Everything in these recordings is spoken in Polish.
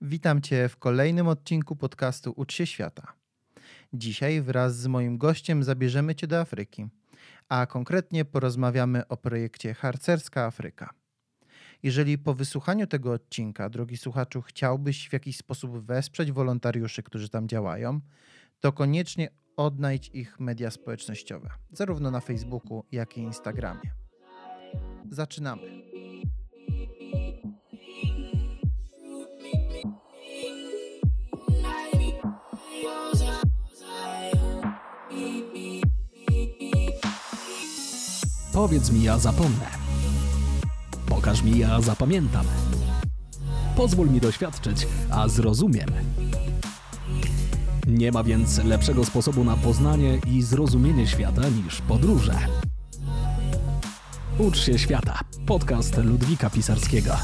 Witam Cię w kolejnym odcinku podcastu Ucz się świata. Dzisiaj wraz z moim gościem zabierzemy Cię do Afryki, a konkretnie porozmawiamy o projekcie Harcerska Afryka. Jeżeli po wysłuchaniu tego odcinka, drogi słuchaczu, chciałbyś w jakiś sposób wesprzeć wolontariuszy, którzy tam działają, to koniecznie odnajdź ich media społecznościowe, zarówno na Facebooku, jak i Instagramie. Zaczynamy. Powiedz mi, ja zapomnę. Pokaż mi, ja zapamiętam. Pozwól mi doświadczyć, a zrozumiem. Nie ma więc lepszego sposobu na poznanie i zrozumienie świata niż podróże. Ucz się świata. Podcast Ludwika Pisarskiego.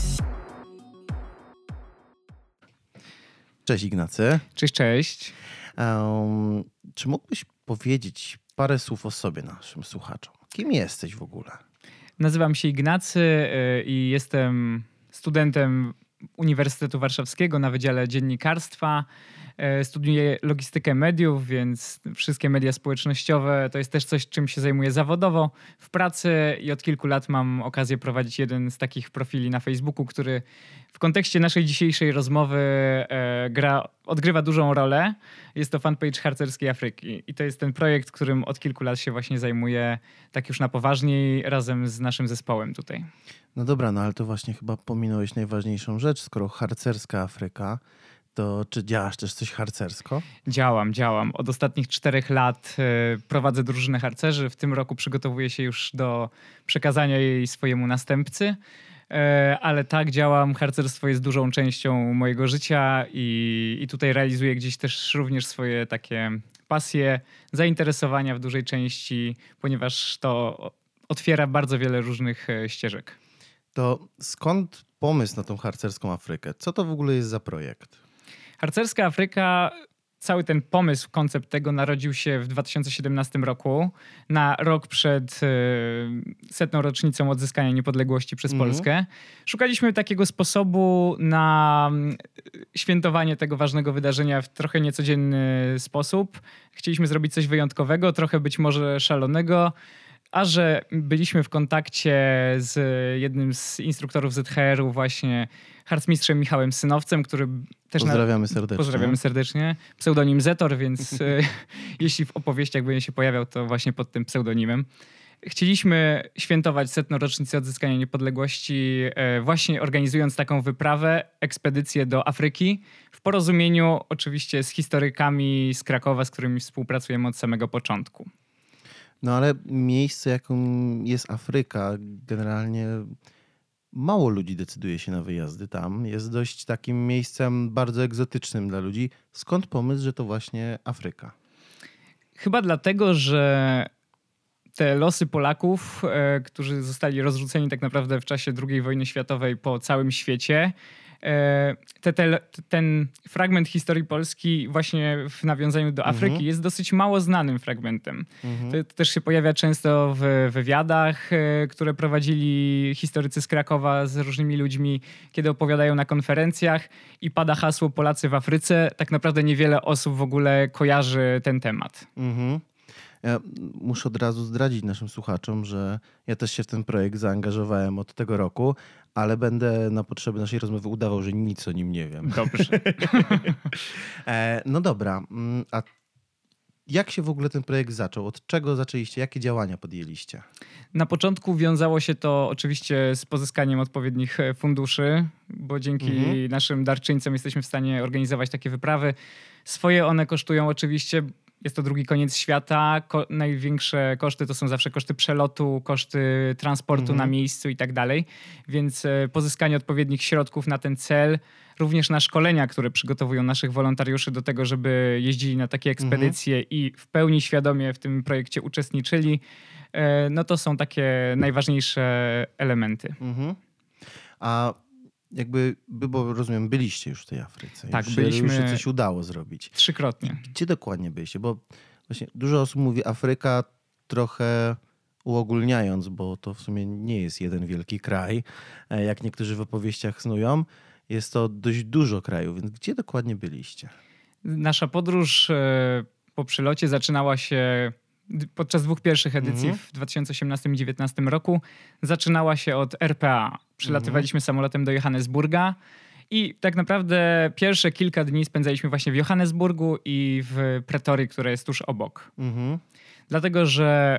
Cześć Ignacy. Cześć, cześć. Um, czy mógłbyś powiedzieć parę słów o sobie naszym słuchaczom? Kim jesteś w ogóle? Nazywam się Ignacy y, i jestem studentem Uniwersytetu Warszawskiego na Wydziale Dziennikarstwa. E, studiuję logistykę mediów, więc wszystkie media społecznościowe to jest też coś, czym się zajmuję zawodowo w pracy i od kilku lat mam okazję prowadzić jeden z takich profili na Facebooku, który w kontekście naszej dzisiejszej rozmowy e, gra, odgrywa dużą rolę. Jest to fanpage Harcerskiej Afryki i to jest ten projekt, którym od kilku lat się właśnie zajmuję tak już na poważniej razem z naszym zespołem tutaj. No dobra, no ale to właśnie chyba pominąłeś najważniejszą rzecz, skoro harcerska Afryka, to czy działasz też coś harcersko? Działam, działam. Od ostatnich czterech lat y, prowadzę drużynę harcerzy. W tym roku przygotowuję się już do przekazania jej swojemu następcy. E, ale tak, działam. Harcerstwo jest dużą częścią mojego życia i, i tutaj realizuję gdzieś też również swoje takie pasje, zainteresowania w dużej części, ponieważ to otwiera bardzo wiele różnych e, ścieżek. To skąd pomysł na tą harcerską Afrykę? Co to w ogóle jest za projekt? Harcerska Afryka, cały ten pomysł, koncept tego narodził się w 2017 roku, na rok przed y, setną rocznicą odzyskania niepodległości przez mm. Polskę. Szukaliśmy takiego sposobu na y, świętowanie tego ważnego wydarzenia w trochę niecodzienny sposób. Chcieliśmy zrobić coś wyjątkowego, trochę być może szalonego a że byliśmy w kontakcie z jednym z instruktorów ZHR-u, właśnie harcmistrzem Michałem Synowcem, który też. Pozdrawiamy serdecznie. Pozdrawiamy serdecznie. Pseudonim Zetor, więc e, jeśli w opowieściach będzie się pojawiał, to właśnie pod tym pseudonimem. Chcieliśmy świętować setną rocznicę odzyskania niepodległości, e, właśnie organizując taką wyprawę, ekspedycję do Afryki, w porozumieniu oczywiście z historykami z Krakowa, z którymi współpracujemy od samego początku. No ale miejsce, jaką jest Afryka, generalnie mało ludzi decyduje się na wyjazdy tam. Jest dość takim miejscem bardzo egzotycznym dla ludzi. Skąd pomysł, że to właśnie Afryka? Chyba dlatego, że te losy Polaków, e, którzy zostali rozrzuceni tak naprawdę w czasie II wojny światowej po całym świecie, te, te, ten fragment historii Polski właśnie w nawiązaniu do Afryki mhm. jest dosyć mało znanym fragmentem. Mhm. To, to, też się pojawia często w wywiadach, e, które prowadzili historycy z Krakowa z różnymi ludźmi, kiedy opowiadają na konferencjach i pada hasło Polacy w Afryce. Tak naprawdę niewiele osób w ogóle kojarzy ten temat. Mhm. Ja muszę od razu zdradzić naszym słuchaczom, że ja też się w ten projekt zaangażowałem od tego roku, ale będę na potrzeby naszej rozmowy udawał, że nic o nim nie wiem. Dobrze. E, no dobra, mm, a jak się w ogóle ten projekt zaczął? Od czego zaczęliście? Jakie działania podjęliście? Na początku wiązało się to oczywiście z pozyskaniem odpowiednich e, funduszy, bo dzięki mhm. naszym darczyńcom jesteśmy w stanie organizować takie wyprawy. Swoje one kosztują oczywiście, jest to drugi koniec świata. Ko największe koszty to są zawsze koszty przelotu, koszty transportu mhm. na miejscu i tak dalej. Więc e, pozyskanie odpowiednich środków na ten cel, również na szkolenia, które przygotowują naszych wolontariuszy do tego, żeby jeździli na takie ekspedycje mhm. i w pełni świadomie w tym projekcie uczestniczyli, e, no to są takie najważniejsze elementy. Mhm. A jakby, bo rozumiem, byliście już w tej Afryce. Tak, już, byliśmy. Już się coś udało zrobić. Trzykrotnie. Gdzie dokładnie byliście? Bo właśnie dużo osób mówi Afryka trochę uogólniając, bo to w sumie nie jest jeden wielki kraj, e, jak niektórzy w opowieściach snują. Jest to dość dużo krajów, więc gdzie dokładnie byliście? Nasza podróż e, po przylocie zaczynała się podczas dwóch pierwszych edycji mhm. w 2018 i 2019 roku. Zaczynała się od RPA. Przylatywaliśmy mhm. samolotem do Johannesburga. I tak naprawdę pierwsze kilka dni spędzaliśmy właśnie w Johannesburgu i w Pretorii, które jest tuż obok. Mhm. Dlatego, że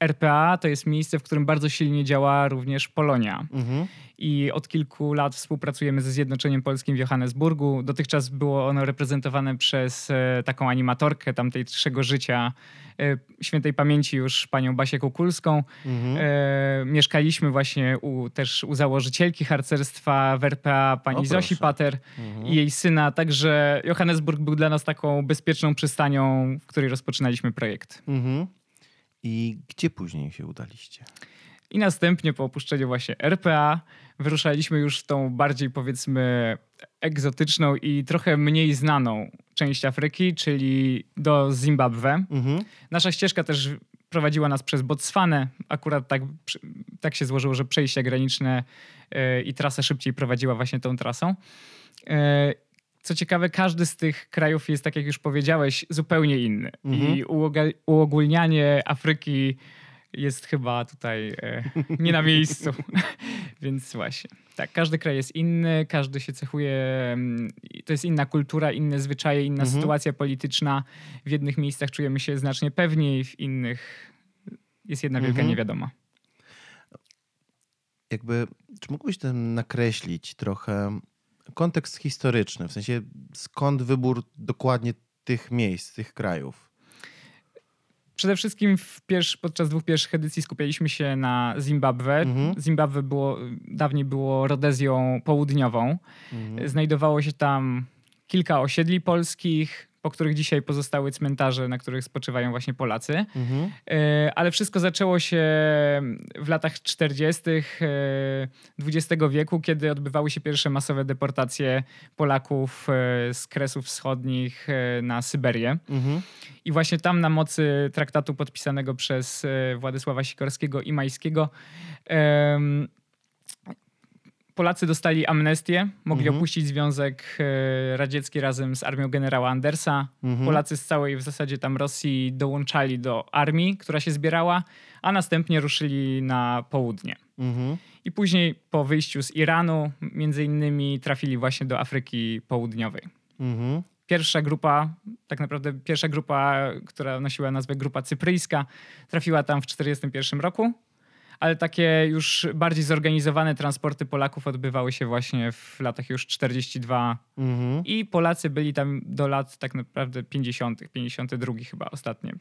RPA to jest miejsce, w którym bardzo silnie działa również Polonia. Mhm. I od kilku lat współpracujemy ze Zjednoczeniem Polskim w Johannesburgu. Dotychczas było ono reprezentowane przez e, taką animatorkę tamtejszego życia, e, świętej pamięci już panią Basię Kukulską. Mhm. E, mieszkaliśmy właśnie u, też u założycielki harcerstwa w RPA, pani o, Zosi Pater mhm. i jej syna. Także Johannesburg był dla nas taką bezpieczną przystanią, w której rozpoczynaliśmy projekt. Mhm. I gdzie później się udaliście? I następnie po opuszczeniu właśnie RPA wyruszaliśmy już w tą bardziej powiedzmy egzotyczną i trochę mniej znaną część Afryki, czyli do Zimbabwe. Mhm. Nasza ścieżka też prowadziła nas przez Botswanę. Akurat tak, tak się złożyło, że przejścia graniczne yy, i trasa szybciej prowadziła właśnie tą trasą. Co ciekawe, każdy z tych krajów jest, tak jak już powiedziałeś, zupełnie inny. Mhm. I uogólnianie Afryki jest chyba tutaj e, nie na miejscu. Więc właśnie. Tak, każdy kraj jest inny, każdy się cechuje, mm, to jest inna kultura, inne zwyczaje, inna mhm. sytuacja polityczna. W jednych miejscach czujemy się znacznie pewniej, w innych jest jedna wielka mhm. niewiadoma. Jakby, czy mógłbyś ten nakreślić trochę kontekst historyczny, w sensie skąd wybór dokładnie tych miejsc, tych krajów? Przede wszystkim w pierwszy, podczas dwóch pierwszych edycji skupialiśmy się na Zimbabwe. Mhm. Zimbabwe było, dawniej było Rodezją południową. Mhm. Znajdowało się tam kilka osiedli polskich, po których dzisiaj pozostały cmentarze, na których spoczywają właśnie Polacy. Mhm. E, ale wszystko zaczęło się w latach 40. XX e, wieku, kiedy odbywały się pierwsze masowe deportacje Polaków e, z Kresów Wschodnich na Syberię. Mhm. I właśnie tam na mocy traktatu podpisanego przez Władysława Sikorskiego i Majskiego Polacy dostali amnestię, mogli mhm. opuścić Związek e, Radziecki razem z armią generała Andersa. Mhm. Polacy z całej w zasadzie tam Rosji dołączali do armii, która się zbierała, a następnie ruszyli na południe. Mhm. I później po wyjściu z Iranu, między innymi, trafili właśnie do Afryki Południowej. Mhm. Pierwsza grupa, tak naprawdę pierwsza grupa, która nosiła nazwę Grupa Cypryjska, trafiła tam w 1941 roku ale takie już bardziej zorganizowane transporty Polaków odbywały się właśnie w latach już 42 mhm. i Polacy byli tam do lat tak naprawdę 50., 52 chyba ostatnie.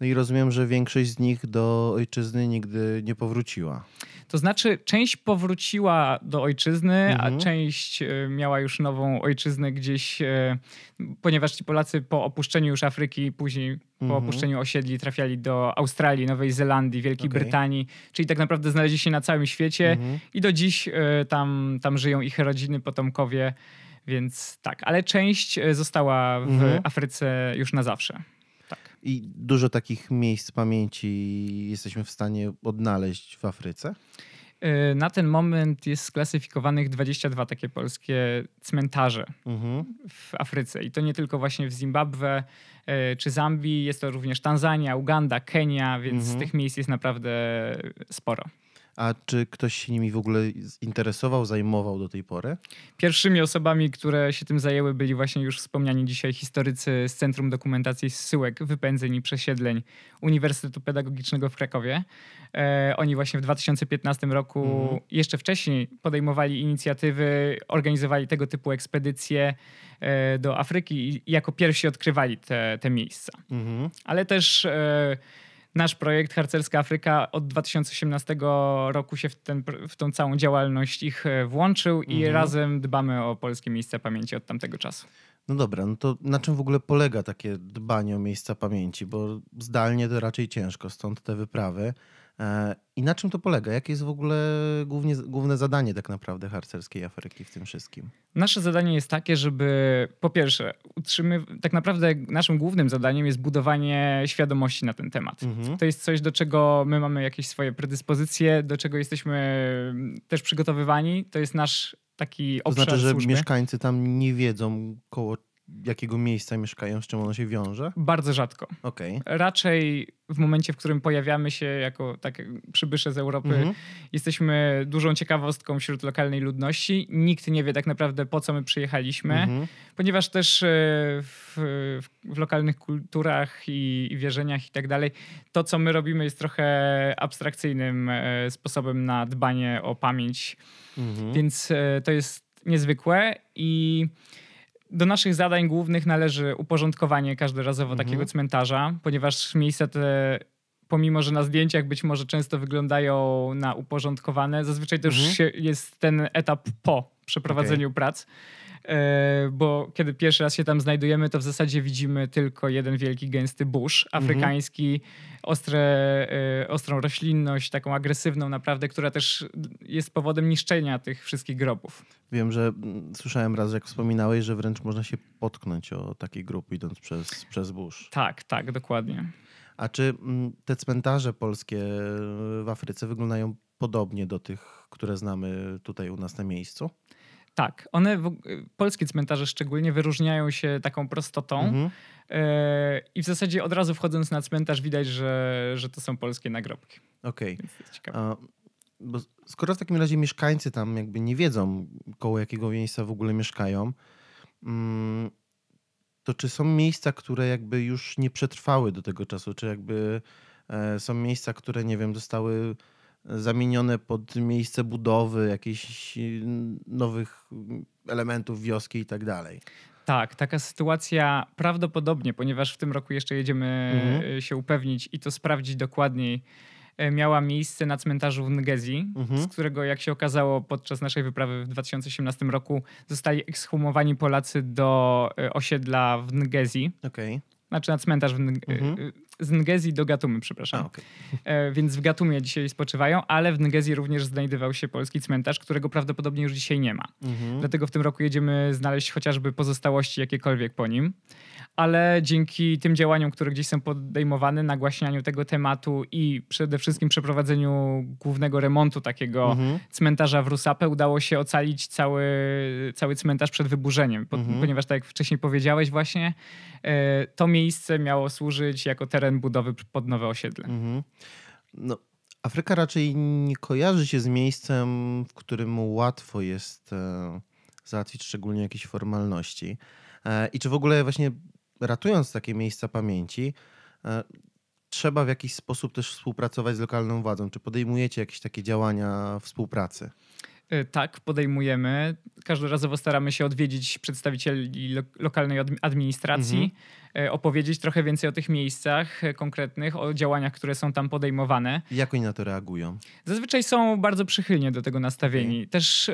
No i rozumiem, że większość z nich do ojczyzny nigdy nie powróciła. To znaczy, część powróciła do ojczyzny, mhm. a część e, miała już nową ojczyznę gdzieś, e, ponieważ ci Polacy po opuszczeniu już Afryki, później po mhm. opuszczeniu osiedli trafiali do Australii, Nowej Zelandii, Wielkiej okay. Brytanii, czyli tak naprawdę znaleźli się na całym świecie mhm. i do dziś e, tam, tam żyją ich rodziny, potomkowie. Więc tak, ale część została w mhm. Afryce już na zawsze. I dużo takich miejsc pamięci jesteśmy w stanie odnaleźć w Afryce? Y, na ten moment jest sklasyfikowanych 22 takie polskie cmentarze mhm. w Afryce. I to nie tylko właśnie w Zimbabwe y, czy Zambii, jest to również Tanzania, Uganda, Kenia, więc mhm. tych miejsc jest naprawdę sporo. A czy ktoś się nimi w ogóle interesował, zajmował do tej pory? Pierwszymi osobami, które się tym zajęły, byli właśnie już wspomniani dzisiaj historycy z Centrum Dokumentacji Zsyłek, Wypędzeń i Przesiedleń Uniwersytetu Pedagogicznego w Krakowie. E, oni właśnie w 2015 roku, mhm. jeszcze wcześniej, podejmowali inicjatywy, organizowali tego typu ekspedycje e, do Afryki i jako pierwsi odkrywali te, te miejsca. Mhm. Ale też. E, nasz projekt Harcerska Afryka od 2018 roku się w, ten, w tą całą działalność ich e, włączył i mhm. razem dbamy o polskie miejsca pamięci od tamtego czasu. No dobra, no to na czym w ogóle polega takie dbanie o miejsca pamięci? Bo zdalnie to raczej ciężko, stąd te wyprawy. E, I na czym to polega? Jakie jest w ogóle głównie, główne zadanie tak naprawdę harcerskiej Afryki w tym wszystkim? Nasze zadanie jest takie, żeby po pierwsze, utrzymy, tak naprawdę naszym głównym zadaniem jest budowanie świadomości na ten temat. Mhm. To jest coś, do czego my mamy jakieś swoje predyspozycje, do czego jesteśmy też przygotowywani. To jest nasz taki To obszar znaczy, że służby. mieszkańcy tam nie wiedzą koło jakiego miejsca mieszkają, z czym ono się wiąże? Bardzo rzadko. Okej. Raczej w momencie, w którym pojawiamy się jako takie przybysze z Europy, Mhm. jesteśmy dużą ciekawostką wśród lokalnej ludności. Nikt nie wie tak naprawdę po co my przyjechaliśmy, Mhm. ponieważ też e, w, w, lokalnych kulturach i, i wierzeniach i tak dalej, to co my robimy jest trochę abstrakcyjnym e, sposobem na dbanie o pamięć, Mhm. więc e, to jest niezwykłe i do naszych zadań głównych należy uporządkowanie każdorazowo Mhm. takiego cmentarza, ponieważ miejsca te, pomimo że na zdjęciach być może często wyglądają na uporządkowane, zazwyczaj to już Mhm. jest ten etap po przeprowadzeniu prac. E, Bo kiedy pierwszy raz się tam znajdujemy, to w zasadzie widzimy tylko jeden wielki, gęsty burz afrykański, ostre, e, ostrą roślinność, taką agresywną naprawdę, która też jest powodem niszczenia tych wszystkich grobów. Wiem, że mm, słyszałem raz, jak wspominałeś, że wręcz można się potknąć o taki grup idąc przez, przez burz. Tak, tak, dokładnie. A czy mm, te cmentarze polskie w Afryce wyglądają podobnie do tych, które znamy tutaj u nas na miejscu? Tak, one, w, polskie cmentarze szczególnie wyróżniają się taką prostotą Mhm. e, i w zasadzie od razu wchodząc na cmentarz widać, że, że to są polskie nagrobki. Okej. A, Bo skoro w takim razie mieszkańcy tam jakby nie wiedzą, koło jakiego miejsca w ogóle mieszkają, mm, to czy są miejsca, które jakby już nie przetrwały do tego czasu? Czy jakby e, są miejsca, które, nie wiem, zostały zamienione pod miejsce budowy jakichś mm, nowych mm, elementów wioski i tak dalej? Tak, taka sytuacja prawdopodobnie, ponieważ w tym roku jeszcze jedziemy Mhm. e, się upewnić i to sprawdzić dokładniej, e, miała miejsce na cmentarzu w Ngezi, Mhm. z którego jak się okazało podczas naszej wyprawy w 2018 roku zostali ekshumowani Polacy do e, osiedla w Ngezi, Okej. Znaczy na cmentarz w Mhm. e, z Ngezi do Gatumy, A, przepraszam. okej. E, Więc w Gatumie dzisiaj spoczywają, ale w Ngezi również znajdował się polski cmentarz, którego prawdopodobnie już dzisiaj nie ma. Mhm. Dlatego w tym roku jedziemy znaleźć chociażby pozostałości jakiekolwiek po nim. Ale dzięki tym działaniom, które gdzieś są podejmowane, nagłaśnianiu tego tematu i przede wszystkim przeprowadzeniu głównego remontu takiego Mhm. cmentarza w Rusapę, udało się ocalić cały, cały cmentarz przed wyburzeniem. Mhm. Ponieważ tak jak wcześniej powiedziałeś właśnie, e, to miejsce miało służyć jako teren budowy pod nowe osiedle. Mhm. No, Afryka raczej nie kojarzy się z miejscem, w którym łatwo jest e, załatwić szczególnie jakieś formalności. E, I czy w ogóle właśnie ratując takie miejsca pamięci, e, trzeba w jakiś sposób też współpracować z lokalną władzą? Czy podejmujecie jakieś takie działania współpracy? Y, Tak, podejmujemy. Każdorazowo staramy się odwiedzić przedstawicieli lo lokalnej ad- administracji, y, opowiedzieć trochę więcej o tych miejscach konkretnych, o działaniach, które są tam podejmowane. Jak oni na to reagują? Zazwyczaj są bardzo przychylnie do tego nastawieni. Też y,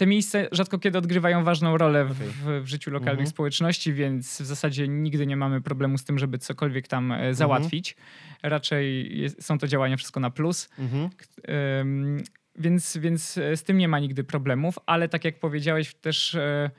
te miejsca rzadko kiedy odgrywają ważną rolę w, w, w życiu lokalnych Mhm. społeczności, więc w zasadzie nigdy nie mamy problemu z tym, żeby cokolwiek tam e, załatwić. Raczej jest, są to działania wszystko na plus. Mhm. Więc, więc e, z tym nie ma nigdy problemów, ale tak jak powiedziałeś, też e,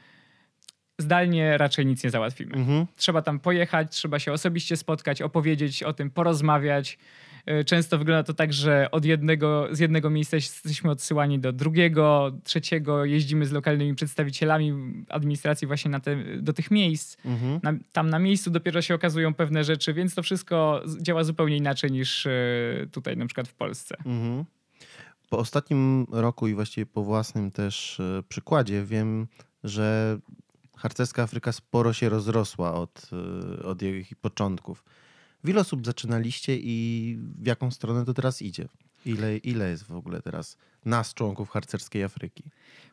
zdalnie raczej nic nie załatwimy. Mhm. Trzeba tam pojechać, trzeba się osobiście spotkać, opowiedzieć o tym, porozmawiać. E, Często wygląda to tak, że od jednego, z jednego miejsca jesteśmy odsyłani do drugiego, trzeciego, jeździmy z lokalnymi przedstawicielami administracji właśnie na te, do tych miejsc. Mhm. Na, tam na miejscu dopiero się okazują pewne rzeczy, więc to wszystko działa zupełnie inaczej niż e, tutaj na przykład w Polsce. Mhm. Po ostatnim roku i właściwie po własnym też e, przykładzie wiem, że harcerska Afryka sporo się rozrosła od, od jej początków. W ile osób zaczynaliście i w jaką stronę to teraz idzie? Ile, ile jest w ogóle teraz nas, członków harcerskiej Afryki?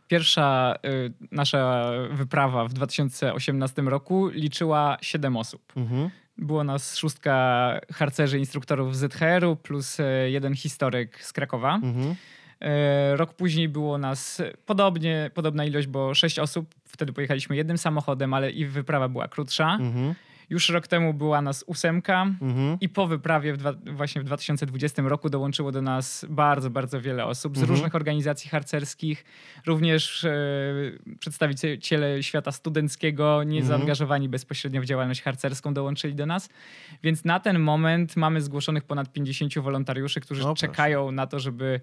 Pierwsza y, nasza wyprawa w 2018 roku liczyła 7 osób. Mhm. Było nas szóstka harcerzy, instruktorów z ZHR-u plus e, jeden historyk z Krakowa. Mhm. E, Rok później było nas podobnie, podobna ilość, bo sześć osób. Wtedy pojechaliśmy jednym samochodem, ale i wyprawa była krótsza. Mhm. Już rok temu była nas ósemka Mhm. i po wyprawie w dwa, właśnie w 2020 roku dołączyło do nas bardzo, bardzo wiele osób z Mhm. różnych organizacji harcerskich, również e, przedstawiciele świata studenckiego, nie Mhm. zaangażowani bezpośrednio w działalność harcerską dołączyli do nas. Więc na ten moment mamy zgłoszonych ponad 50 wolontariuszy, którzy O, proszę. czekają na to, żeby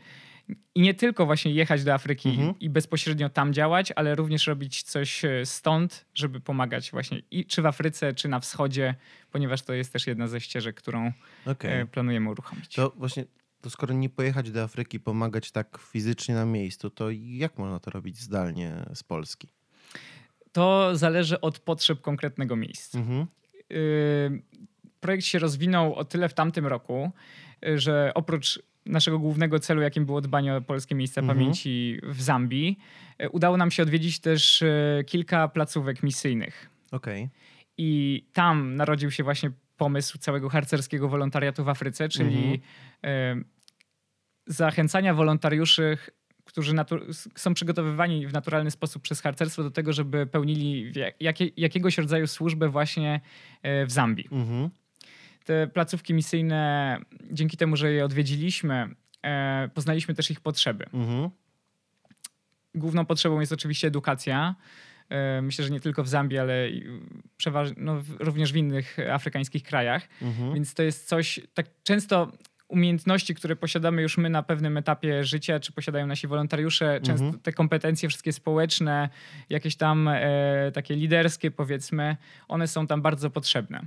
i nie tylko właśnie jechać do Afryki Mhm. i bezpośrednio tam działać, ale również robić coś e, stąd, żeby pomagać właśnie i czy w Afryce, czy na wschodzie, ponieważ to jest też jedna ze ścieżek, którą e, planujemy uruchomić. To właśnie, to skoro nie pojechać do Afryki, pomagać tak fizycznie na miejscu, to jak można to robić zdalnie z Polski? To zależy od potrzeb konkretnego miejsca. Mhm. Y, Projekt się rozwinął o tyle w tamtym roku, że oprócz naszego głównego celu, jakim było dbanie o polskie miejsca Mhm. pamięci w Zambii, y, udało nam się odwiedzić też y, kilka placówek misyjnych. Okej. I tam narodził się właśnie pomysł całego harcerskiego wolontariatu w Afryce, czyli e, zachęcania wolontariuszy, którzy są przygotowywani w naturalny sposób przez harcerstwo do tego, żeby pełnili jak- jakie, jakiegoś rodzaju służbę właśnie e, w Zambii. Mhm. Te placówki misyjne, dzięki temu, że je odwiedziliśmy, e, poznaliśmy też ich potrzeby. Mhm. Główną potrzebą jest oczywiście edukacja. E, Myślę, że nie tylko w Zambii, ale no, również w innych afrykańskich krajach. Mhm. Więc to jest coś, tak często umiejętności, które posiadamy już my na pewnym etapie życia, czy posiadają nasi wolontariusze, często Mhm. te kompetencje wszystkie społeczne, jakieś tam e, takie liderskie powiedzmy, one są tam bardzo potrzebne.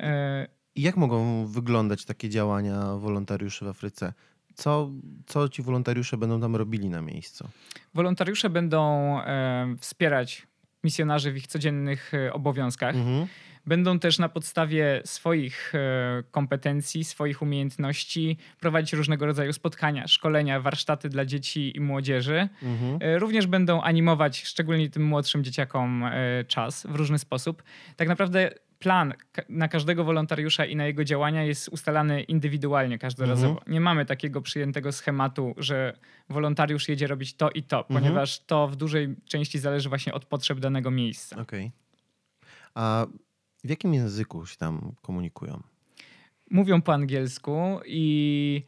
E, I jak mogą wyglądać takie działania wolontariuszy w Afryce? Co, co ci wolontariusze będą tam robili na miejscu? wolontariusze będą e, wspierać misjonarzy w ich codziennych e, obowiązkach. Mhm. Będą też na podstawie swoich e, kompetencji, swoich umiejętności prowadzić różnego rodzaju spotkania, szkolenia, warsztaty dla dzieci i młodzieży. Mhm. E, Również będą animować, szczególnie tym młodszym dzieciakom, czas w różny sposób. Tak naprawdę plan na każdego wolontariusza i na jego działania jest ustalany indywidualnie każdorazowo. Mhm. Nie mamy takiego przyjętego schematu, że wolontariusz jedzie robić to i to, Mhm. ponieważ to w dużej części zależy właśnie od potrzeb danego miejsca. Okej. A w jakim języku się tam komunikują? mówią po angielsku i,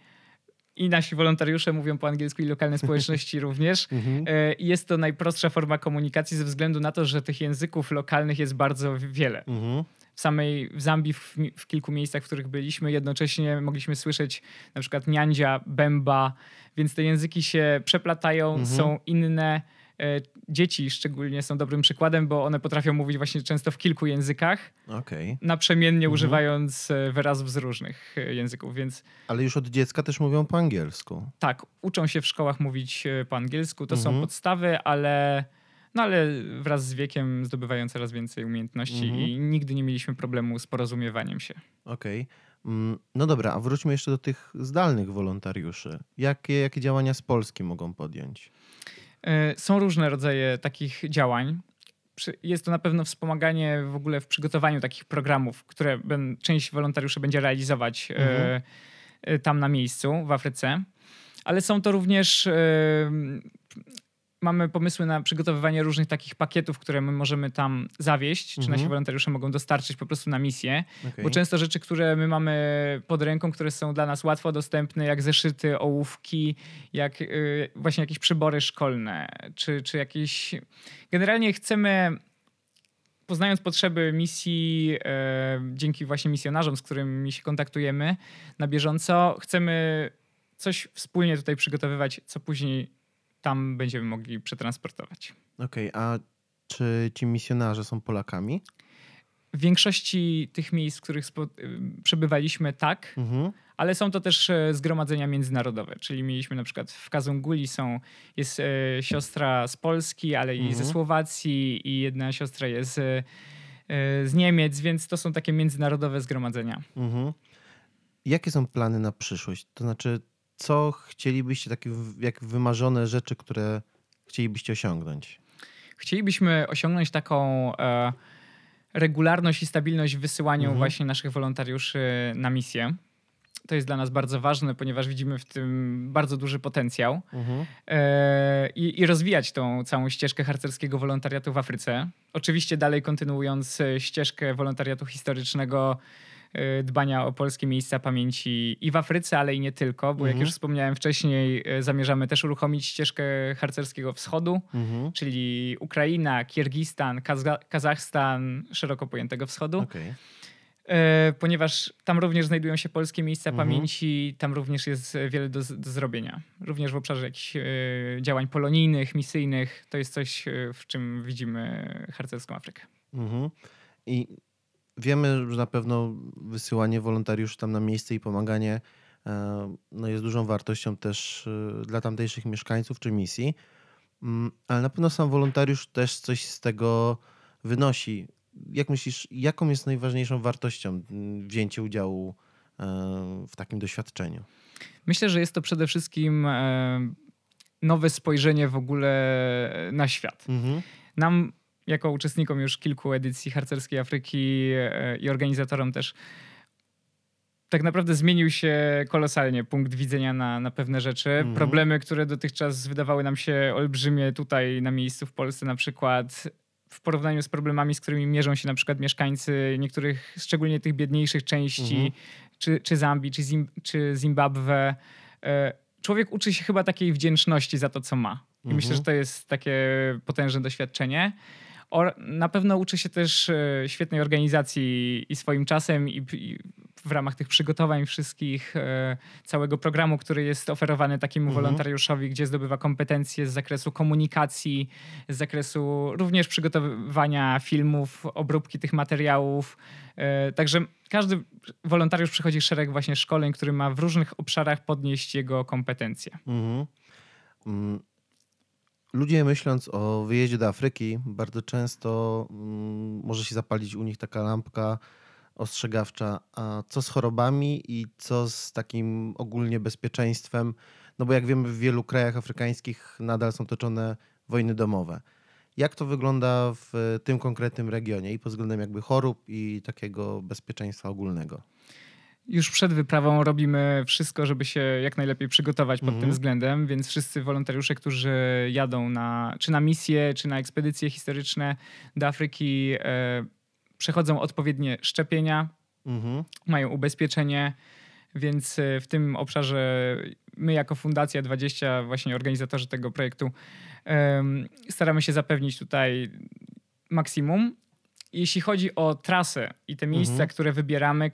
i nasi wolontariusze mówią po angielsku i lokalne społeczności również. Mhm. E, i Jest to najprostsza forma komunikacji ze względu na to, że tych języków lokalnych jest bardzo wiele. Mhm. W samej w Zambii, w, w kilku miejscach, w których byliśmy, jednocześnie mogliśmy słyszeć na przykład Niandzia, Bemba, więc te języki się przeplatają, Mhm. są inne. E, Dzieci szczególnie są dobrym przykładem, bo one potrafią mówić właśnie często w kilku językach, Okej. naprzemiennie Mhm. używając e, wyrazów z różnych e, języków, więc Ale już od dziecka też mówią po angielsku. tak, uczą się w szkołach mówić po angielsku, to Mhm. są podstawy, ale, no ale wraz z wiekiem zdobywają coraz więcej umiejętności Mhm. i nigdy nie mieliśmy problemu z porozumiewaniem się. Okej. Mm, No dobra, a wróćmy jeszcze do tych zdalnych wolontariuszy. Jakie, jakie działania z Polski mogą podjąć? E, Są różne rodzaje takich działań. Jest to na pewno wspomaganie w ogóle w przygotowaniu takich programów, które ben- część wolontariuszy będzie realizować e, Mhm. e, tam na miejscu w Afryce. Ale są to również. Mamy pomysły na przygotowywanie różnych takich pakietów, które my możemy tam zawieść, czy Mhm. nasi wolontariusze mogą dostarczyć po prostu na misję. Okej. Bo często rzeczy, które my mamy pod ręką, które są dla nas łatwo dostępne, jak zeszyty, ołówki, jak y, właśnie jakieś przybory szkolne, czy, czy jakieś. Generalnie chcemy. Poznając potrzeby misji, e, dzięki właśnie misjonarzom, z którymi się kontaktujemy na bieżąco, chcemy coś wspólnie tutaj przygotowywać, co później tam będziemy mogli przetransportować. Okej, a czy ci misjonarze są Polakami? W większości tych miejsc, w których y, przebywaliśmy, tak, Mhm. ale są to też e, zgromadzenia międzynarodowe, czyli mieliśmy na przykład w Kazunguli są, jest e, siostra z Polski, ale i ze Mhm. Słowacji i jedna siostra jest e, z Niemiec, więc to są takie międzynarodowe zgromadzenia. Mhm. Jakie są plany na przyszłość? To znaczy, co chcielibyście, takie jak wymarzone rzeczy, które chcielibyście osiągnąć? Chcielibyśmy osiągnąć taką e, regularność i stabilność w wysyłaniu Mhm. właśnie naszych wolontariuszy na misję. to jest dla nas bardzo ważne, ponieważ widzimy w tym bardzo duży potencjał mhm. e, i, i, rozwijać tą całą ścieżkę harcerskiego wolontariatu w Afryce. Oczywiście dalej kontynuując e, ścieżkę wolontariatu historycznego, dbania o polskie miejsca pamięci i w Afryce, ale i nie tylko, bo mhm. jak już wspomniałem wcześniej, e, zamierzamy też uruchomić ścieżkę harcerskiego wschodu, mhm. czyli Ukraina, Kirgistan, Kazachstan, szeroko pojętego wschodu. Okay. Ponieważ tam również znajdują się polskie miejsca mhm. pamięci, tam również jest wiele do, do zrobienia. Również w obszarze jakichś e, działań polonijnych, misyjnych. To jest coś, w czym widzimy harcerską Afrykę. Mhm. I wiemy, że na pewno wysyłanie wolontariuszy tam na miejsce i pomaganie no jest dużą wartością też dla tamtejszych mieszkańców czy misji. Mm, ale na pewno sam wolontariusz też coś z tego wynosi jak myślisz, jaką jest najważniejszą wartością mm, wzięcie udziału e, w takim doświadczeniu? Myślę, że jest to przede wszystkim e, nowe spojrzenie w ogóle na świat. Mhm. Nam, jako uczestnikom już kilku edycji Harcerskiej Afryki e, i organizatorom też, tak naprawdę zmienił się kolosalnie punkt widzenia na, na pewne rzeczy. Mhm. Problemy, które dotychczas wydawały nam się olbrzymie tutaj na miejscu w Polsce, na przykład w porównaniu z problemami, z którymi mierzą się na przykład mieszkańcy niektórych, szczególnie tych biedniejszych części, mhm. czy, czy Zambii, czy, Zim, czy Zimbabwe. E, człowiek uczy się chyba takiej wdzięczności za to, co ma. I mhm. myślę, że to jest takie potężne doświadczenie. Na pewno uczy się też e, świetnej organizacji i swoim czasem, i, i w ramach tych przygotowań wszystkich, e, całego programu, który jest oferowany takiemu mhm. wolontariuszowi, gdzie zdobywa kompetencje z zakresu komunikacji, z zakresu również przygotowywania filmów, obróbki tych materiałów. E, także każdy wolontariusz przychodzi szereg właśnie szkoleń, który ma w różnych obszarach podnieść jego kompetencje. Mhm. Ludzie myśląc o wyjeździe do Afryki, bardzo często mm, może się zapalić u nich taka lampka ostrzegawcza. A co z chorobami i co z takim ogólnie bezpieczeństwem? No bo jak wiemy, w wielu krajach afrykańskich nadal są toczone wojny domowe. Jak to wygląda w tym konkretnym regionie i pod względem jakby chorób i takiego bezpieczeństwa ogólnego? Już przed wyprawą robimy wszystko, żeby się jak najlepiej przygotować pod mhm. tym względem, więc wszyscy wolontariusze, którzy jadą na, czy na misje, czy na ekspedycje historyczne do Afryki, e, przechodzą odpowiednie szczepienia, mhm. mają ubezpieczenie, więc e, w tym obszarze my jako Fundacja 20, właśnie organizatorzy tego projektu, e, staramy się zapewnić tutaj maksimum. Jeśli chodzi o trasę i te miejsca, mhm. które wybieramy,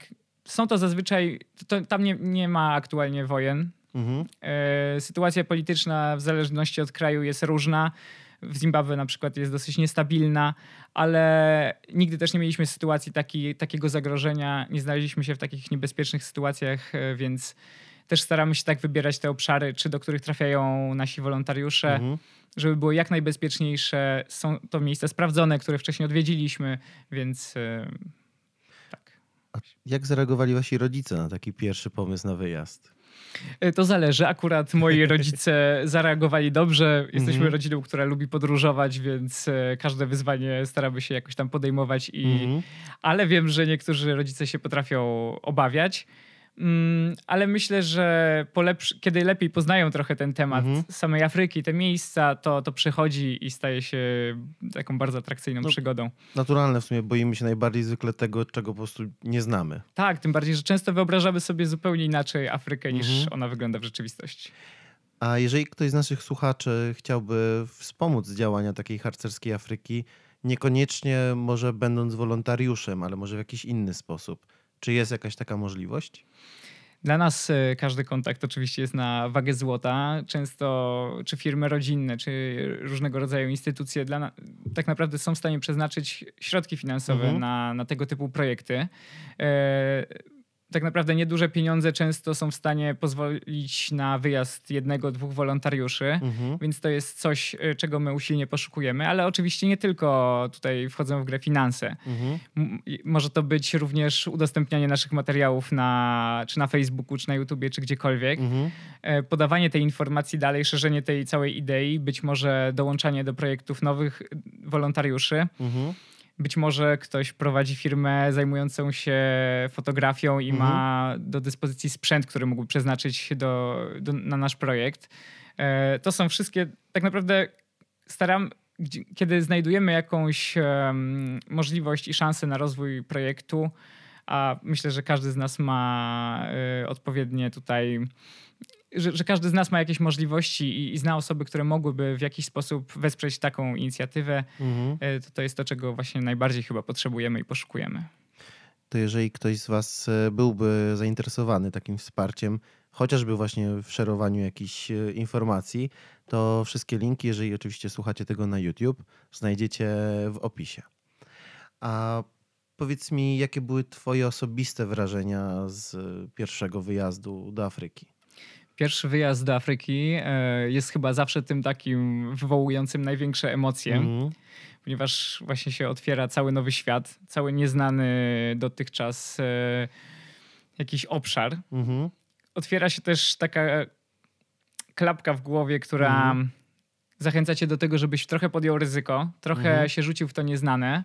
są to zazwyczaj, to, tam nie, nie ma aktualnie wojen. Mhm. E, sytuacja polityczna w zależności od kraju jest różna. W Zimbabwe na przykład jest dosyć niestabilna, ale nigdy też nie mieliśmy sytuacji taki, takiego zagrożenia, nie znaleźliśmy się w takich niebezpiecznych sytuacjach, e, więc też staramy się tak wybierać te obszary, czy do których trafiają nasi wolontariusze, mhm. żeby było jak najbezpieczniejsze. Są to miejsca sprawdzone, które wcześniej odwiedziliśmy, więc e, a jak zareagowali wasi rodzice na taki pierwszy pomysł na wyjazd? E, to zależy. Akurat moi rodzice zareagowali dobrze. Jesteśmy mm -hmm. rodziną, która lubi podróżować, więc e, każde wyzwanie staramy się jakoś tam podejmować. I... Mm -hmm. Ale wiem, że niektórzy rodzice się potrafią obawiać. Mm, ale myślę, że kiedy lepiej poznają trochę ten temat mhm. samej Afryki, te miejsca, to, to przychodzi i staje się taką bardzo atrakcyjną no, przygodą. Naturalne w sumie, boimy się najbardziej zwykle tego, czego po prostu nie znamy. Tak, tym bardziej, że często wyobrażamy sobie zupełnie inaczej Afrykę niż mhm. ona wygląda w rzeczywistości. A jeżeli ktoś z naszych słuchaczy chciałby wspomóc działania takiej harcerskiej Afryki, niekoniecznie może będąc wolontariuszem, ale może w jakiś inny sposób, czy jest jakaś taka możliwość? Dla nas e, każdy kontakt oczywiście jest na wagę złota. Często czy firmy rodzinne, czy różnego rodzaju instytucje dla na, tak naprawdę są w stanie przeznaczyć środki finansowe mhm. na, na tego typu projekty. E, tak naprawdę nieduże pieniądze często są w stanie pozwolić na wyjazd jednego, dwóch wolontariuszy, mhm. więc to jest coś, y, czego my usilnie poszukujemy, ale oczywiście nie tylko tutaj wchodzą w grę finanse. Mhm. Może to być również udostępnianie naszych materiałów na, czy na Facebooku, czy na YouTubie, czy gdziekolwiek. Mhm. E, podawanie tej informacji dalej, szerzenie tej całej idei, być może dołączanie do projektów nowych wolontariuszy. Mhm. Być może ktoś prowadzi firmę zajmującą się fotografią i Mhm. ma do dyspozycji sprzęt, który mógłby przeznaczyć do, do, na nasz projekt. E, To są wszystkie, tak naprawdę staram, kiedy znajdujemy jakąś em, możliwość i szansę na rozwój projektu, a myślę, że każdy z nas ma e, odpowiednie tutaj, że, że każdy z nas ma jakieś możliwości i, i zna osoby, które mogłyby w jakiś sposób wesprzeć taką inicjatywę, Mhm. e, to, to jest to, czego właśnie najbardziej chyba potrzebujemy i poszukujemy. To jeżeli ktoś z Was e, byłby zainteresowany takim wsparciem, chociażby właśnie w szerowaniu jakichś e, informacji, to wszystkie linki, jeżeli oczywiście słuchacie tego na YouTube, znajdziecie w opisie. A powiedz mi, jakie były Twoje osobiste wrażenia z pierwszego wyjazdu do Afryki? Pierwszy wyjazd do Afryki e, jest chyba zawsze tym takim wywołującym największe emocje, Mhm. ponieważ właśnie się otwiera cały nowy świat, cały nieznany dotychczas e, jakiś obszar. Mhm. Otwiera się też taka klapka w głowie, która Mhm. zachęca cię do tego, żebyś trochę podjął ryzyko, trochę Mhm. się rzucił w to nieznane.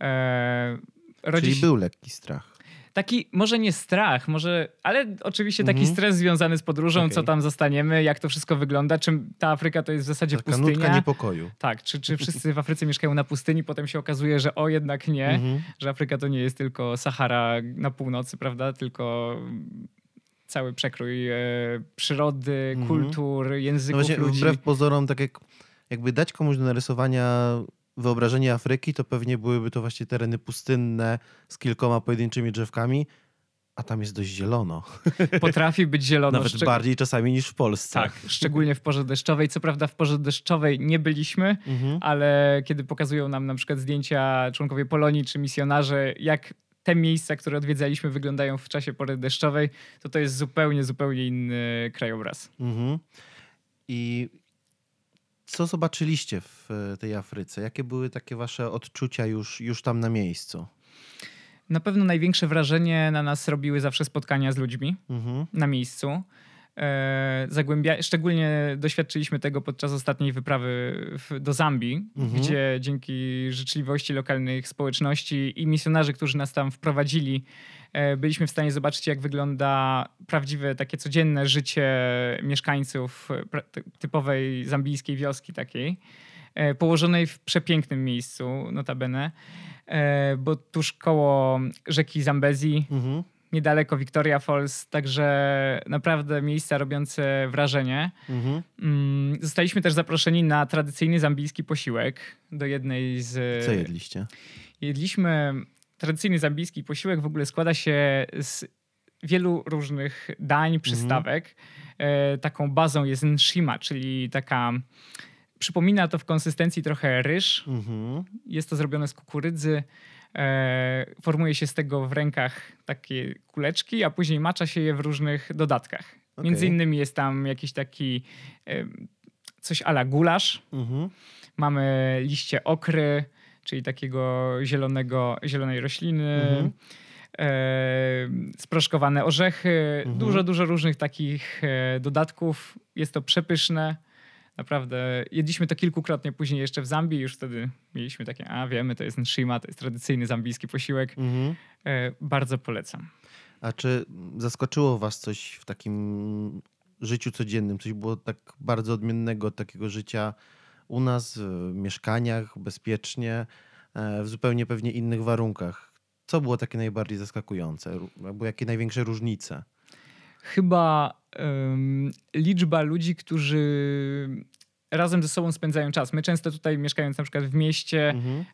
E, rodzi Czyli był lekki strach. Taki, może nie strach, może, ale oczywiście taki Mhm. stres związany z podróżą, Okej. co tam zostaniemy, jak to wszystko wygląda, czym ta Afryka to jest w zasadzie Taka nutka pustynia. niepokoju. Tak, czy, czy wszyscy w Afryce mieszkają na pustyni, potem się okazuje, że o jednak nie, Mhm. że Afryka to nie jest tylko Sahara na północy, prawda, tylko cały przekrój e, przyrody, Mhm. kultur, No języków właśnie, ludzi. wbrew pozorom, tak jak jakby dać komuś do narysowania wyobrażenie Afryki, to pewnie byłyby to właśnie tereny pustynne z kilkoma pojedynczymi drzewkami, a tam jest dość zielono. Potrafi być zielono. Nawet szczeg- bardziej czasami niż w Polsce. Tak, szczególnie w porze deszczowej. Co prawda w porze deszczowej nie byliśmy, Mhm. ale kiedy pokazują nam na przykład zdjęcia członkowie Polonii czy misjonarze, jak te miejsca, które odwiedzaliśmy, wyglądają w czasie pory deszczowej, to to jest zupełnie, zupełnie inny krajobraz. Mhm. I co zobaczyliście w e, tej Afryce? Jakie były takie wasze odczucia już, już tam na miejscu? Na pewno największe wrażenie na nas robiły zawsze spotkania z ludźmi Mhm. na miejscu. E, zagłębia... Szczególnie doświadczyliśmy tego podczas ostatniej wyprawy w... do Zambii, Mhm. gdzie dzięki życzliwości lokalnych społeczności i misjonarzy, którzy nas tam wprowadzili, byliśmy w stanie zobaczyć, jak wygląda prawdziwe, takie codzienne życie mieszkańców e, typowej zambijskiej wioski takiej, e, położonej w przepięknym miejscu, notabene, e, bo tuż koło rzeki Zambezi, Mhm. niedaleko Victoria Falls, także naprawdę miejsca robiące wrażenie. Mhm. Mm, Zostaliśmy też zaproszeni na tradycyjny zambijski posiłek do jednej z... Co jedliście? Jedliśmy tradycyjny zambijski posiłek, w ogóle składa się z wielu różnych dań, przystawek. E, taką bazą jest nshima, czyli taka... Przypomina to w konsystencji trochę ryż. Mhm. Jest to zrobione z kukurydzy. E, formuje się z tego w rękach takie kuleczki, a później macza się je w różnych dodatkach. Okej. Między innymi jest tam jakiś taki coś ala gulasz. Mhm. Mamy liście okry, czyli takiego zielonego, zielonej rośliny. Mhm. E, sproszkowane orzechy, Mhm. dużo, dużo różnych takich e, dodatków. Jest to przepyszne. Naprawdę jedliśmy to kilkukrotnie później jeszcze w Zambii. Już wtedy mieliśmy takie, a wiemy, to jest nshima, to jest tradycyjny zambijski posiłek. Mhm. E, bardzo polecam. A czy zaskoczyło was coś w takim życiu codziennym? Coś było tak bardzo odmiennego od takiego życia u nas, w mieszkaniach, bezpiecznie, e, w zupełnie pewnie innych warunkach? Co było takie najbardziej zaskakujące? Albo jakie największe różnice? Chyba em, liczba ludzi, którzy razem ze sobą spędzają czas. My często tutaj mieszkając na przykład w mieście, Mhm.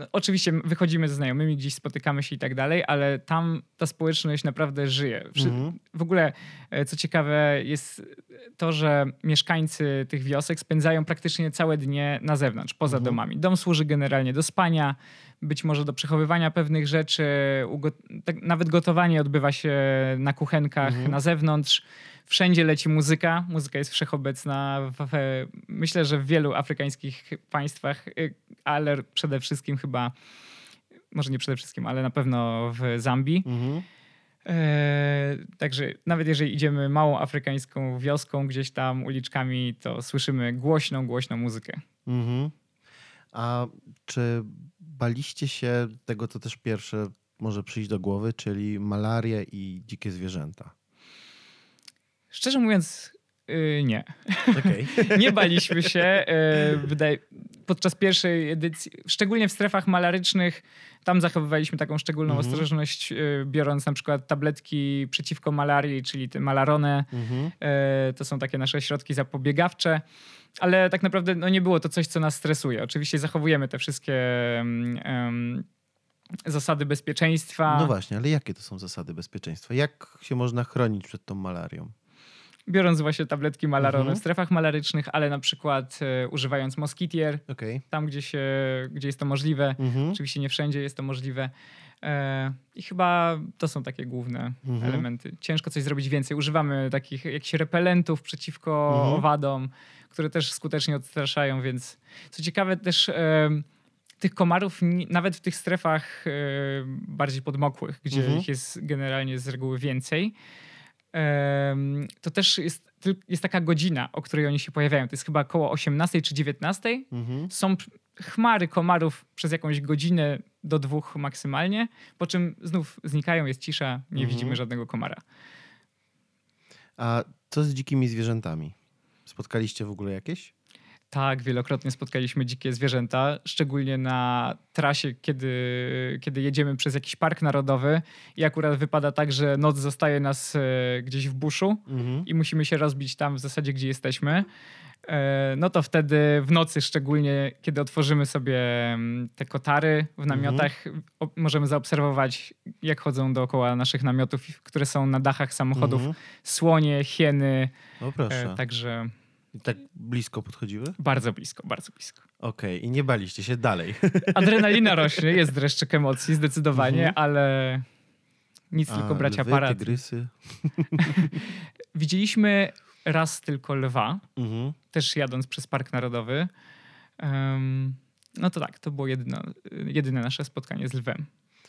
No, oczywiście wychodzimy ze znajomymi, gdzieś spotykamy się i tak dalej, ale tam ta społeczność naprawdę żyje. Wszy- Mhm. W ogóle, e, co ciekawe, jest to, że mieszkańcy tych wiosek spędzają praktycznie całe dnie na zewnątrz, poza Mhm. domami. Dom służy generalnie do spania, być może do przechowywania pewnych rzeczy, tak, nawet gotowanie odbywa się na kuchenkach, Mhm. na zewnątrz. Wszędzie leci muzyka. Muzyka jest wszechobecna. W, w, myślę, że w wielu afrykańskich państwach, y, ale przede wszystkim chyba, może nie przede wszystkim, ale na pewno w Zambii. Mhm. E, także nawet jeżeli idziemy małą afrykańską wioską, gdzieś tam uliczkami, to słyszymy głośną, głośną muzykę. Mhm. A czy baliście się tego, co też pierwsze może przyjść do głowy, czyli malarię i dzikie zwierzęta? Szczerze mówiąc, yy, nie. Okay. nie baliśmy się. Yy, wydaje, podczas pierwszej edycji, szczególnie w strefach malarycznych, tam zachowywaliśmy taką szczególną mhm. ostrożność, yy, biorąc na przykład tabletki przeciwko malarii, czyli te malarone. Mhm. Yy, to są takie nasze środki zapobiegawcze. Ale tak naprawdę no, nie było to coś, co nas stresuje. Oczywiście zachowujemy te wszystkie um, zasady bezpieczeństwa. No właśnie, ale jakie to są zasady bezpieczeństwa? Jak się można chronić przed tą malarią? biorąc właśnie tabletki malarone mhm. w strefach malarycznych, ale na przykład e, używając moskitier, okay. tam gdzie, się, gdzie jest to możliwe. Mhm. Oczywiście nie wszędzie jest to możliwe. E, I chyba to są takie główne mhm. elementy. Ciężko coś zrobić więcej. Używamy takich jakichś repelentów przeciwko mhm. owadom, które też skutecznie odstraszają, więc co ciekawe też e, tych komarów nawet w tych strefach e, bardziej podmokłych, gdzie mhm. ich jest generalnie z reguły więcej, to też jest, jest taka godzina, o której oni się pojawiają. To jest chyba około 18 czy 19. Mhm. Są chmary komarów przez jakąś godzinę do dwóch maksymalnie, po czym znów znikają, jest cisza, nie mhm. widzimy żadnego komara. A co z dzikimi zwierzętami? Spotkaliście w ogóle jakieś? Tak, wielokrotnie spotkaliśmy dzikie zwierzęta, szczególnie na trasie, kiedy, kiedy jedziemy przez jakiś park narodowy i akurat wypada tak, że noc zostaje nas e, gdzieś w buszu mhm. i musimy się rozbić tam w zasadzie, gdzie jesteśmy. E, no to wtedy w nocy, szczególnie kiedy otworzymy sobie mm, te kotary w namiotach, mhm. możemy zaobserwować, jak chodzą dookoła naszych namiotów, które są na dachach samochodów, mhm. słonie, hieny. O proszę. E, także i tak blisko podchodziły? Bardzo blisko, bardzo blisko. Okej, okay. i nie baliście się dalej. Adrenalina rośnie, jest dreszczyk emocji zdecydowanie, mhm. ale nic, A, tylko bracia lwy, parad. tygrysy? Widzieliśmy raz tylko lwa, mhm. też jadąc przez Park Narodowy. Um, no to tak, to było jedyne, jedyne nasze spotkanie z lwem.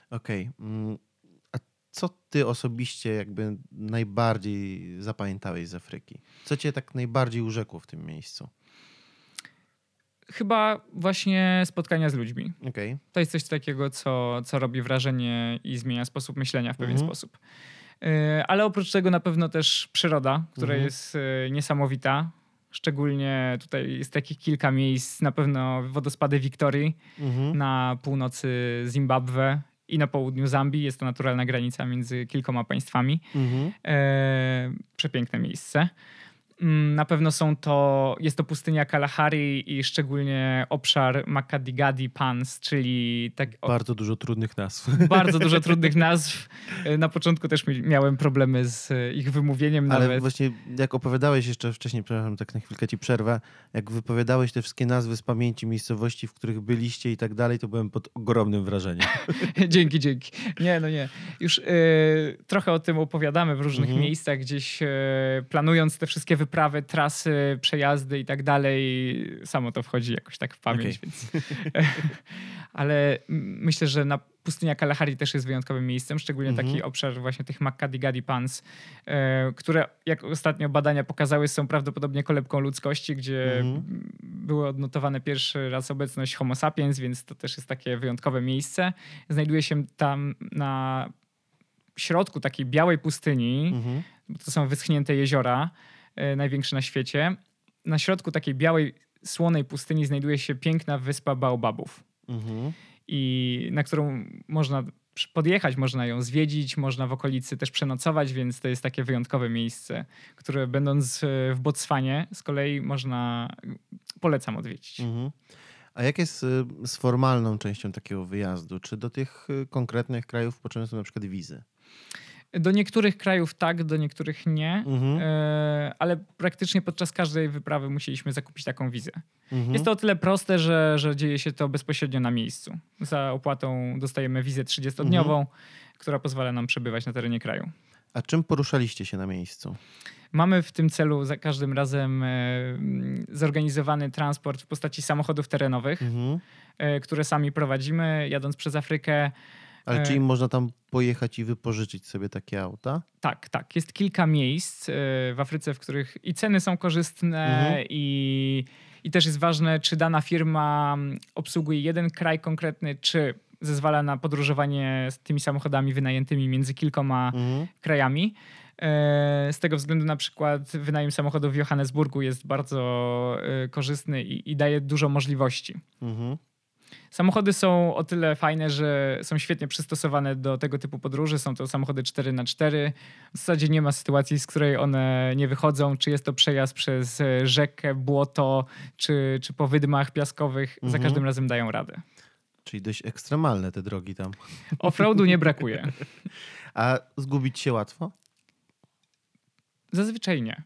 Okej. Okay. Mm, co ty osobiście jakby najbardziej zapamiętałeś z Afryki? Co cię tak najbardziej urzekło w tym miejscu? Chyba właśnie spotkania z ludźmi. Okay. To jest coś takiego, co, co robi wrażenie i zmienia sposób myślenia w pewien mhm. sposób. Y, ale oprócz tego na pewno też przyroda, która mhm. jest y, niesamowita. Szczególnie tutaj jest takich kilka miejsc, na pewno wodospady Wiktorii mhm. na północy Zimbabwe i na południu Zambii. Jest to naturalna granica między kilkoma państwami. Mhm. E, przepiękne miejsce. Mm, na pewno są to, jest to pustynia Kalahari i szczególnie obszar Makadigadi Pans, czyli tak... Bardzo dużo trudnych nazw. Bardzo dużo trudnych nazw. Na początku też miałem problemy z ich wymówieniem Ale nawet. właśnie jak opowiadałeś jeszcze wcześniej, przepraszam, tak na chwilkę ci przerwę, jak wypowiadałeś te wszystkie nazwy z pamięci miejscowości, w których byliście i tak dalej, to byłem pod ogromnym wrażeniem. dzięki, dzięki. Nie, no nie. Już y, trochę o tym opowiadamy w różnych mhm. miejscach, gdzieś y, planując te wszystkie wypowiedzi wyprawy, trasy, przejazdy i tak dalej, samo to wchodzi jakoś tak w pamięć. Okay. Więc... Ale myślę, że na pustynia Kalahari też jest wyjątkowym miejscem, szczególnie mm -hmm. taki obszar właśnie tych Makkadigadi Pans, e, które jak ostatnio badania pokazały są prawdopodobnie kolebką ludzkości, gdzie mm -hmm. były odnotowane pierwszy raz obecność homo sapiens, więc to też jest takie wyjątkowe miejsce. Znajduje się tam na środku takiej białej pustyni, mm -hmm. to są wyschnięte jeziora, największy na świecie. Na środku takiej białej, słonej pustyni znajduje się piękna wyspa Baobabów. Mhm. I na którą można podjechać, można ją zwiedzić, można w okolicy też przenocować, więc to jest takie wyjątkowe miejsce, które będąc w Botswanie z kolei można, polecam odwiedzić. Mhm. A jak jest y, z formalną częścią takiego wyjazdu? Czy do tych konkretnych krajów potrzebne są na przykład wizy? Do niektórych krajów tak, do niektórych nie, mhm. e, ale praktycznie podczas każdej wyprawy musieliśmy zakupić taką wizę. Mhm. Jest to o tyle proste, że, że dzieje się to bezpośrednio na miejscu. Za opłatą dostajemy wizę 30-dniową, mhm. która pozwala nam przebywać na terenie kraju. A czym poruszaliście się na miejscu? Mamy w tym celu za każdym razem e, zorganizowany transport w postaci samochodów terenowych, mhm. e, które sami prowadzimy, jadąc przez Afrykę. Ale E, czyli można tam pojechać i wypożyczyć sobie takie auta? Tak, tak. Jest kilka miejsc e, w Afryce, w których i ceny są korzystne, Mhm. i, i też jest ważne, czy dana firma obsługuje jeden kraj konkretny, czy zezwala na podróżowanie z tymi samochodami wynajętymi między kilkoma Mhm. krajami. E, Z tego względu na przykład wynajem samochodu w Johannesburgu jest bardzo korzystny i, i daje dużo możliwości. Mhm. Samochody są o tyle fajne, że są świetnie przystosowane do tego typu podróży. Są to samochody 4x4. W zasadzie nie ma sytuacji, z której one nie wychodzą. Czy jest to przejazd przez rzekę, błoto, czy, czy po wydmach piaskowych. Za Mhm. każdym razem dają radę. Czyli dość ekstremalne te drogi tam. Offroadu nie brakuje. A zgubić się łatwo? Zazwyczaj nie.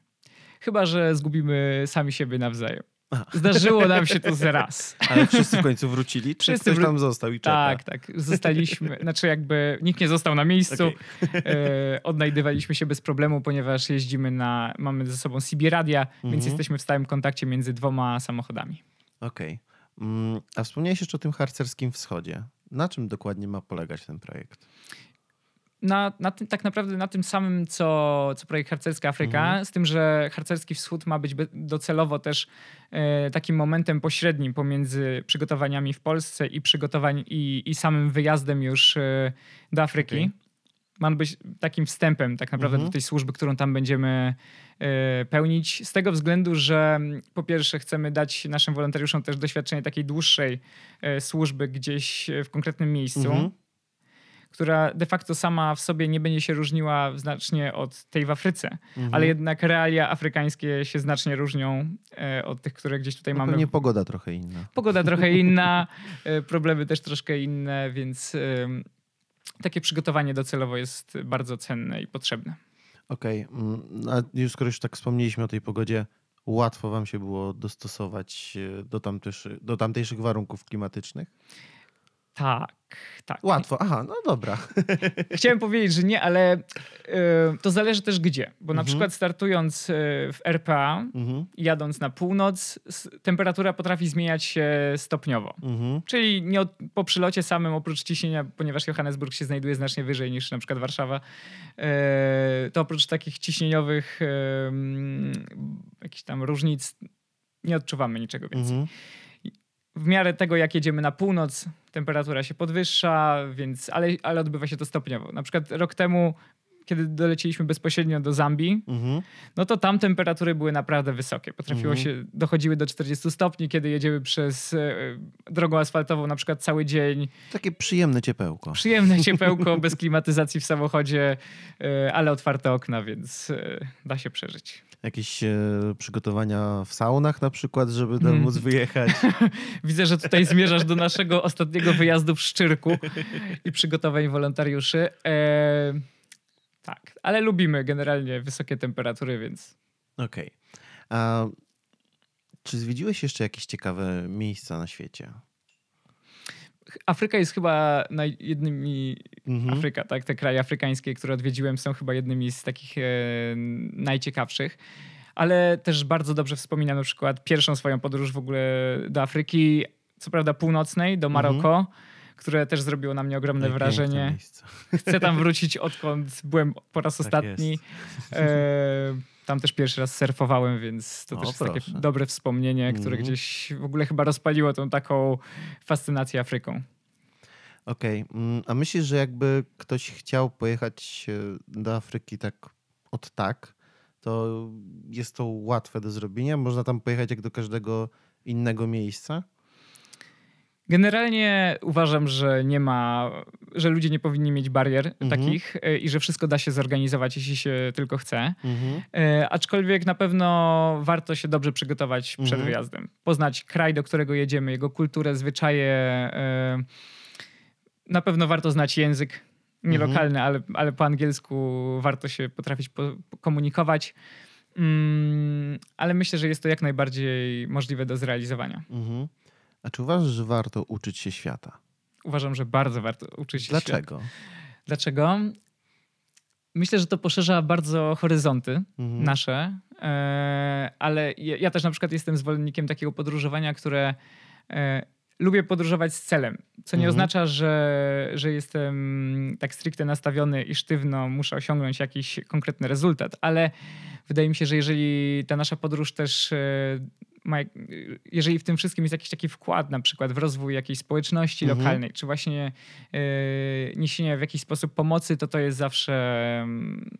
Chyba, że zgubimy sami siebie nawzajem. Aha. Zdarzyło nam się to z raz. Ale wszyscy w końcu wrócili? Czy Wszyscy ktoś wró- tam został i czeka? Tak, tak. Zostaliśmy, znaczy jakby nikt nie został na miejscu. Okej. E, odnajdywaliśmy się bez problemu, ponieważ jeździmy na, mamy ze sobą CB radia, więc Mhm. jesteśmy w stałym kontakcie między dwoma samochodami. Okej. Mm, A wspomniałeś jeszcze o tym harcerskim wschodzie. Na czym dokładnie ma polegać ten projekt? Na, na tym, tak naprawdę na tym samym, co, co projekt Harcerska Afryka, Mhm. z tym, że Harcerski Wschód ma być docelowo też e, takim momentem pośrednim pomiędzy przygotowaniami w Polsce i przygotowań i, i samym wyjazdem już e, do Afryki. Okej. Ma być takim wstępem tak naprawdę Mhm. do tej służby, którą tam będziemy e, pełnić. Z tego względu, że po pierwsze chcemy dać naszym wolontariuszom też doświadczenie takiej dłuższej e, służby gdzieś w konkretnym miejscu Mhm. Która de facto sama w sobie nie będzie się różniła znacznie od tej w Afryce, Mhm. ale jednak realia afrykańskie się znacznie różnią e, od tych, które gdzieś tutaj No mamy. Pewnie pogoda trochę inna. Pogoda trochę inna, e, problemy też troszkę inne, więc em, takie przygotowanie docelowo jest bardzo cenne i potrzebne. Okej. mm, A już skoro już tak wspomnieliśmy o tej pogodzie, łatwo wam się było dostosować e, do, tamtejszy, do tamtejszych warunków klimatycznych? Tak, tak. Łatwo. Aha, no dobra. Chciałem powiedzieć, że nie, ale e, to zależy też gdzie, bo na Mhm. przykład startując e, w RPA, Mhm. jadąc na północ, temperatura potrafi zmieniać się stopniowo. Mhm. Czyli nie od, po przylocie samym, oprócz ciśnienia, ponieważ Johannesburg się znajduje znacznie wyżej niż na przykład Warszawa, e, to oprócz takich ciśnieniowych mm, jakichś tam różnic nie odczuwamy niczego więcej. W miarę tego, jak jedziemy na północ, temperatura się podwyższa, więc, ale, ale odbywa się to stopniowo. Na przykład rok temu, kiedy dolecieliśmy bezpośrednio do Zambii, Mhm. no to tam temperatury były naprawdę wysokie. Potrafiło Mhm. się, dochodziły do 40 stopni, kiedy jedziemy przez e, drogą asfaltową na przykład cały dzień. Takie przyjemne ciepełko. Przyjemne ciepełko, bez klimatyzacji w samochodzie, e, ale otwarte okna, więc e, da się przeżyć. Jakieś e, przygotowania w saunach na przykład, żeby tam Mm. móc wyjechać. Widzę, że tutaj zmierzasz do naszego ostatniego wyjazdu w Szczyrku i przygotowań wolontariuszy. E, tak, ale lubimy generalnie wysokie temperatury, więc Okej. A czy zwiedziłeś jeszcze jakieś ciekawe miejsca na świecie? Afryka jest chyba naj, jednymi Mhm. Afryka, tak? Te kraje afrykańskie, które odwiedziłem, są chyba jednymi z takich e, najciekawszych. Ale też bardzo dobrze wspominam na przykład pierwszą swoją podróż w ogóle do Afryki, co prawda północnej, do Maroko, które też zrobiło na mnie ogromne piękne wrażenie. miejsce. Chcę tam wrócić, odkąd byłem po raz Tak ostatni. E, tam też pierwszy raz surfowałem, więc to O, też jest proszę. takie dobre wspomnienie, które Mhm. gdzieś w ogóle chyba rozpaliło tą taką fascynację Afryką. Okej. mm, A myślisz, że jakby ktoś chciał pojechać e, do Afryki tak od tak, to jest to łatwe do zrobienia? Można tam pojechać jak do każdego innego miejsca? Generalnie uważam, że nie ma, że ludzie nie powinni mieć barier Mhm. takich e, i że wszystko da się zorganizować, jeśli się tylko chce. Mhm. E, aczkolwiek na pewno warto się dobrze przygotować przed Mhm. wyjazdem. Poznać kraj, do którego jedziemy, jego kulturę, zwyczaje. E, na pewno warto znać język. Nie Mhm. lokalny, ale, ale po angielsku warto się potrafić po, komunikować. Mm, ale myślę, że jest to jak najbardziej możliwe do zrealizowania. Mhm. A czy uważasz, że warto uczyć się świata? Uważam, że bardzo warto uczyć się świata. Dlaczego? Dlaczego? Myślę, że to poszerza bardzo horyzonty Mhm. nasze, e, ale ja, ja też na przykład jestem zwolennikiem takiego podróżowania, które e, lubię podróżować z celem, co nie Mhm. oznacza, że, że jestem tak stricte nastawiony i sztywno muszę osiągnąć jakiś konkretny rezultat, ale wydaje mi się, że jeżeli ta nasza podróż też e, ma, jeżeli w tym wszystkim jest jakiś taki wkład na przykład w rozwój jakiejś społeczności Mhm. lokalnej, czy właśnie e, niesienie w jakiś sposób pomocy, to to jest zawsze mm,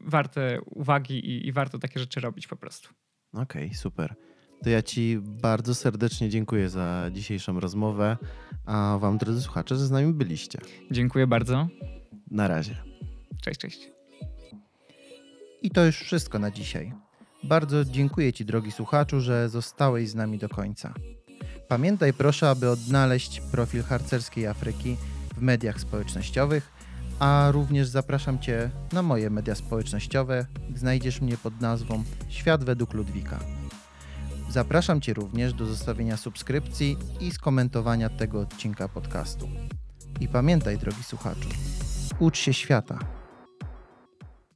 warte uwagi i, i warto takie rzeczy robić po prostu. Okej, super. To ja Ci bardzo serdecznie dziękuję za dzisiejszą rozmowę, a Wam, drodzy słuchacze, że z nami byliście. Dziękuję bardzo. Na razie. Cześć, cześć. I to już wszystko na dzisiaj. Bardzo dziękuję Ci, drogi słuchaczu, że zostałeś z nami do końca. Pamiętaj proszę, aby odnaleźć profil harcerskiej Afryki w mediach społecznościowych, a również zapraszam Cię na moje media społecznościowe. Znajdziesz mnie pod nazwą Świat według Ludwika. Zapraszam Cię również do zostawienia subskrypcji i skomentowania tego odcinka podcastu. I pamiętaj, drogi słuchaczu, ucz się świata.